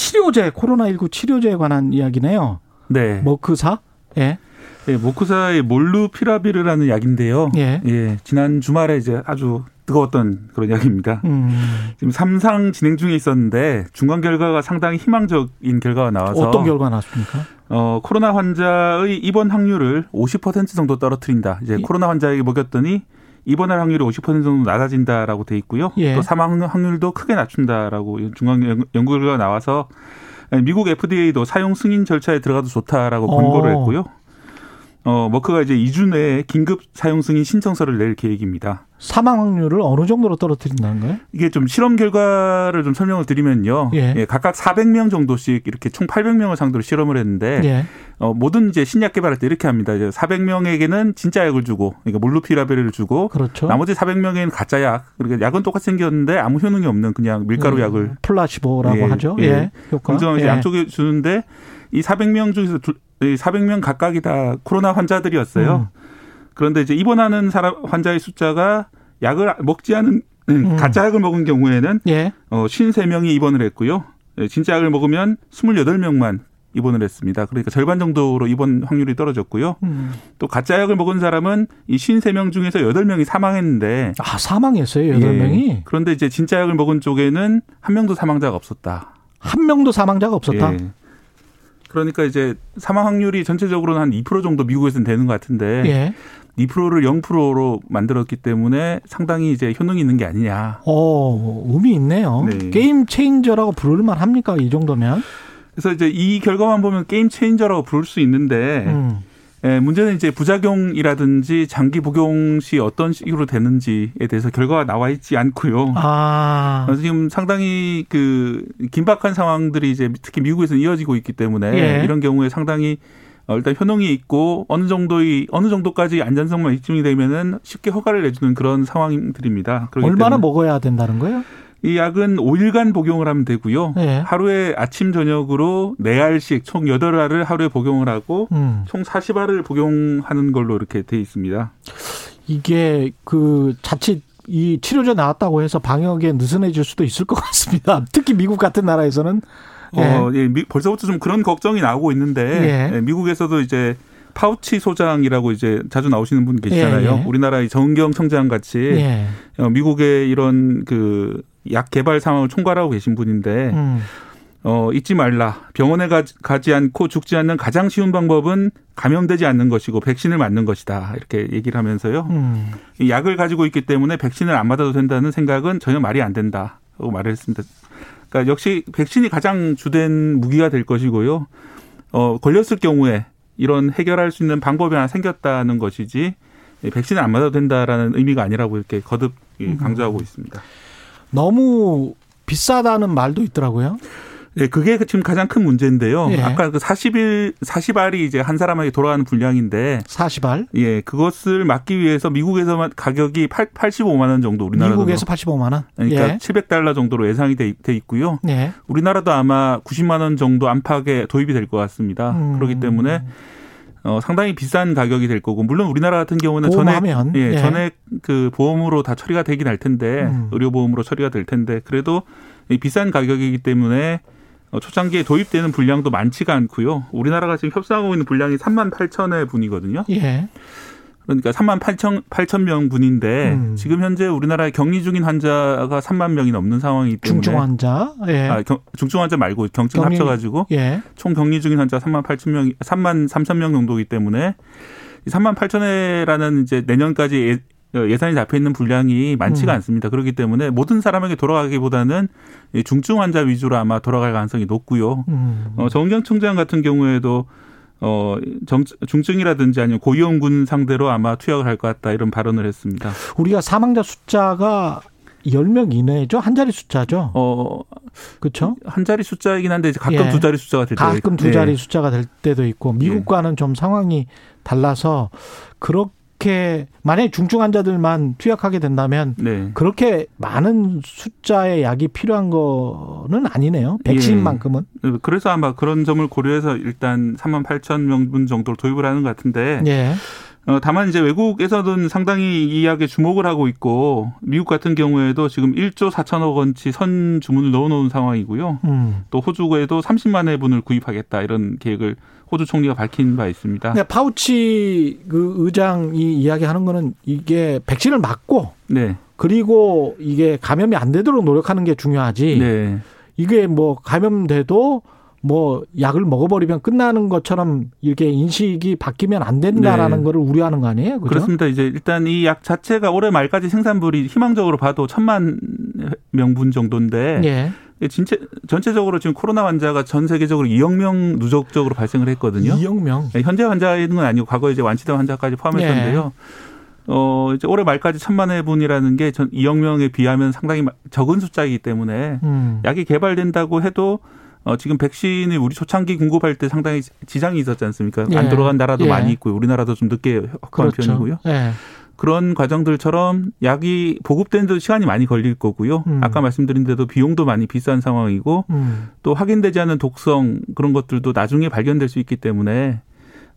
치료제, 코로나19 치료제에 관한 이야기네요. 네. 머크사? 예. 네, 모크사의 몰루피라비르라는 약인데요. 예. 예, 지난 주말에 이제 아주 뜨거웠던 그런 약입니다. 음, 지금 삼상 진행 중에 있었는데 중간 결과가 상당히 희망적인 결과가 나와서 어떤 결과 나왔습니까? 어, 코로나 환자의 입원 확률을 50% 정도 떨어뜨린다. 이제 예. 코로나 환자에게 먹였더니 입원할 확률이 50% 정도 낮아진다라고 돼 있고요. 예. 또 사망 확률도 크게 낮춘다라고 중간 연- 연구 결과가 나와서 미국 FDA도 사용 승인 절차에 들어가도 좋다라고 권고를 어. 했고요. 어, 머크가 이제 2주 내에 긴급 사용 승인 신청서를 낼 계획입니다. 사망 확률을 어느 정도로 떨어뜨린다는 거예요? 이게 좀 실험 결과를 좀 설명을 드리면요. 예. 각각 400명 정도씩 이렇게 총 800명을 상대로 실험을 했는데 예. 어, 모든 이제 신약 개발할 때 이렇게 합니다. 이제 400명에게는 진짜 약을 주고, 그러니까 몰루피라비를 주고, 그렇죠. 나머지 400명에는 가짜 약. 그러니까 약은 똑같이 생겼는데 아무 효능이 없는 그냥 밀가루 음, 약을 플라시보라고 예, 하죠. 예. 예. 효과. 예. 양쪽에 주는데 이 400명 중에서 두, 이 400명 각각이 다 코로나 환자들이었어요. 음. 그런데 이제 입원하는 사람 환자의 숫자가 약을 먹지 않은 음, 음. 가짜 약을 먹은 경우에는 예. 어 53명이 입원을 했고요. 예, 진짜 약을 먹으면 28명만 입원을 했습니다. 그러니까 절반 정도로 입원 확률이 떨어졌고요. 음. 또 가짜 약을 먹은 사람은 이 53명 중에서 8명이 사망했는데 아, 사망했어요. 여덟 예. 명이 그런데 이제 진짜 약을 먹은 쪽에는 한 명도 사망자가 없었다. 한 명도 사망자가 없었다. 예. 그러니까 이제 사망 확률이 전체적으로는 한 2% 정도 미국에서는 되는 것 같은데 예. 2%를 0%로 만들었기 때문에 상당히 이제 효능이 있는 게 아니냐. 어, 의미 있네요. 네. 게임 체인저라고 부를 만 합니까? 이 정도면? 그래서 이제 이 결과만 보면 게임 체인저라고 부를 수 있는데 음. 예, 문제는 이제 부작용이라든지 장기 복용 시 어떤 식으로 되는지에 대해서 결과가 나와 있지 않고요. 아. 그래서 지금 상당히 그 긴박한 상황들이 이제 특히 미국에서는 이어지고 있기 때문에 예. 이런 경우에 상당히 어, 일단 효능이 있고 어느 정도의 어느 정도까지 안전성만 입증이 되면은 쉽게 허가를 내주는 그런 상황들입니다. 얼마나 때문에 먹어야 된다는 거예요? 이 약은 5일간 복용을 하면 되고요. 예. 하루에 아침 저녁으로 4알씩 총 8알을 하루에 복용을 하고 음. 총 40알을 복용하는 걸로 이렇게 돼 있습니다. 이게 그 자칫 이 치료제 나왔다고 해서 방역에 느슨해질 수도 있을 것 같습니다. 특히 미국 같은 나라에서는 예. 어, 예, 미- 벌써부터 좀 그런 걱정이 나오고 있는데 예. 예, 미국에서도 이제 파우치 소장이라고 이제 자주 나오시는 분 계시잖아요. 예, 예. 우리나라의 정경 청장 같이 예. 어, 미국의 이런 그 약 개발 상황을 총괄하고 계신 분인데 음. 어, 잊지 말라. 병원에 가, 가지 않고 죽지 않는 가장 쉬운 방법은 감염되지 않는 것이고 백신을 맞는 것이다. 이렇게 얘기를 하면서요. 음. 이 약을 가지고 있기 때문에 백신을 안 맞아도 된다는 생각은 전혀 말이 안 된다고 말을 했습니다. 그러니까 역시 백신이 가장 주된 무기가 될 것이고요. 어, 걸렸을 경우에 이런 해결할 수 있는 방법이 하나 생겼다는 것이지 이 백신을 안 맞아도 된다라는 의미가 아니라고 이렇게 거듭 이 강조하고 있습니다. 너무 비싸다는 말도 있더라고요. 예, 그게 지금 가장 큰 문제인데요. 예. 아까 그 40일, 40알이 이제 한 사람에게 돌아가는 분량인데, 40알. 예, 그것을 막기 위해서 미국에서만 가격이 8, 85만 원 정도 우리나라도. 미국에서 85만 원. 그러니까 예. 700달러 정도로 예상이 돼, 돼 있고요. 예. 우리나라도 아마 90만 원 정도 안팎에 도입이 될 것 같습니다. 음. 그렇기 때문에 어, 상당히 비싼 가격이 될 거고 물론 우리나라 같은 경우는 전액. 예, 예. 전액 그 보험으로 다 처리가 되긴 할 텐데 음. 의료 보험으로 처리가 될 텐데 그래도 이 비싼 가격이기 때문에 어, 초창기에 도입되는 분량도 많지가 않고요. 우리나라가 지금 협상하고 있는 분량이 3만 8천회 분이거든요. 예. 그러니까 3만 8천 8천 명 분인데 음. 지금 현재 우리나라에 격리 중인 환자가 3만 명이 넘는 상황이기 때문에 중증 환자. 예. 아, 경, 중증 환자 말고 경증 격리- 합쳐가지고 예. 총 격리 중인 환자 3만 8천 명, 3만 3천 명 정도이기 때문에 이 3만 8천 회라는 이제 내년까지 예, 예산이 잡혀 있는 분량이 많지가 음. 않습니다. 그렇기 때문에 모든 사람에게 돌아가기보다는 이 중증 환자 위주로 아마 돌아갈 가능성이 높고요. 음. 어, 정경 총장 같은 경우에도 어, 정, 중증이라든지 아니면 고위험군 상대로 아마 투약을 할 것 같다 이런 발언을 했습니다. 우리가 사망자 숫자가 10명 이내죠? 한 자리 숫자죠? 어, 그렇죠? 한 자리 숫자이긴 한데 가끔 예. 두 자리 숫자가 될 가끔 있- 두 자리 네. 숫자가 될 때도 있고 미국과는 좀 상황이 달라서 그렇게 만약에 중증 환자들만 투약하게 된다면 네. 그렇게 많은 숫자의 약이 필요한 거는 아니네요. 예. 백신만큼은. 그래서 아마 그런 점을 고려해서 일단 3만 8천 명분 정도로 도입을 하는 것 같은데 예. 어, 다만 이제 외국에서는 상당히 이 이야기에 주목을 하고 있고 미국 같은 경우에도 지금 1조 4천억 원치 선 주문을 넣어놓은 상황이고요. 음. 또 호주에도 30만 회분을 구입하겠다 이런 계획을 호주 총리가 밝힌 바 있습니다. 근데 파우치 그 의장이 이야기하는 거는 이게 백신을 맞고 네, 그리고 이게 감염이 안 되도록 노력하는 게 중요하지. 네, 이게 뭐 감염돼도 뭐 약을 먹어버리면 끝나는 것처럼 이렇게 인식이 바뀌면 안 된다라는 네. 거를 우려하는 거 아니에요? 그죠? 그렇습니다. 이제 일단 이 약 자체가 올해 말까지 생산물이 희망적으로 봐도 천만 명분 정도인데 예. 진짜 전체적으로 지금 코로나 환자가 전 세계적으로 2억 명 누적적으로 발생을 했거든요. 이영명. 네, 현재 환자는 건 아니고 과거에 이제 완치된 환자까지 포함했었는데요. 어, 이제 올해 말까지 천만 회분이라는 게 전 2억 명에 비하면 상당히 마- 적은 숫자이기 때문에 음. 약이 개발된다고 해도 어, 지금 백신을 우리 초창기 공급할 때 상당히 지장이 있었지 않습니까? 예. 안 들어간 나라도 예. 많이 있고 우리나라도 좀 늦게 확보한 그렇죠. 편이고요. 예. 그런 과정들처럼 약이 보급되는데도 시간이 많이 걸릴 거고요. 음. 아까 말씀드린 대로 비용도 많이 비싼 상황이고 음. 또 확인되지 않은 독성 그런 것들도 나중에 발견될 수 있기 때문에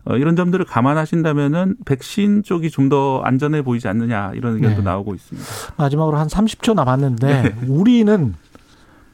어, 이런 점들을 감안하신다면은 백신 쪽이 좀 더 안전해 보이지 않느냐 이런 의견도 네. 나오고 있습니다. 마지막으로 한 30초 남았는데 네. 우리는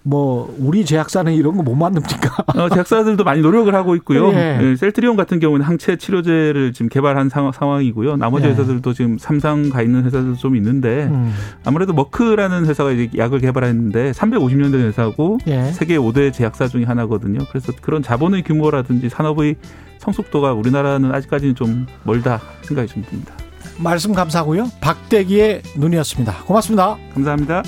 뭐 우리 제약사는 이런 거 못 만듭니까? 어, 제약사들도 많이 노력을 하고 있고요. 예. 예, 셀트리온 같은 경우는 항체 치료제를 지금 개발한 상황, 상황이고요. 나머지 예. 회사들도 지금 삼상 가 있는 회사들도 좀 있는데 음. 아무래도 머크라는 회사가 이제 약을 개발했는데 350년 된 회사고 예. 세계 5대 제약사 중에 하나거든요. 그래서 그런 자본의 규모라든지 산업의 성숙도가 우리나라는 아직까지는 좀 멀다 생각이 좀 듭니다. 말씀 감사하고요. 박대기의 눈이었습니다. 고맙습니다. 감사합니다.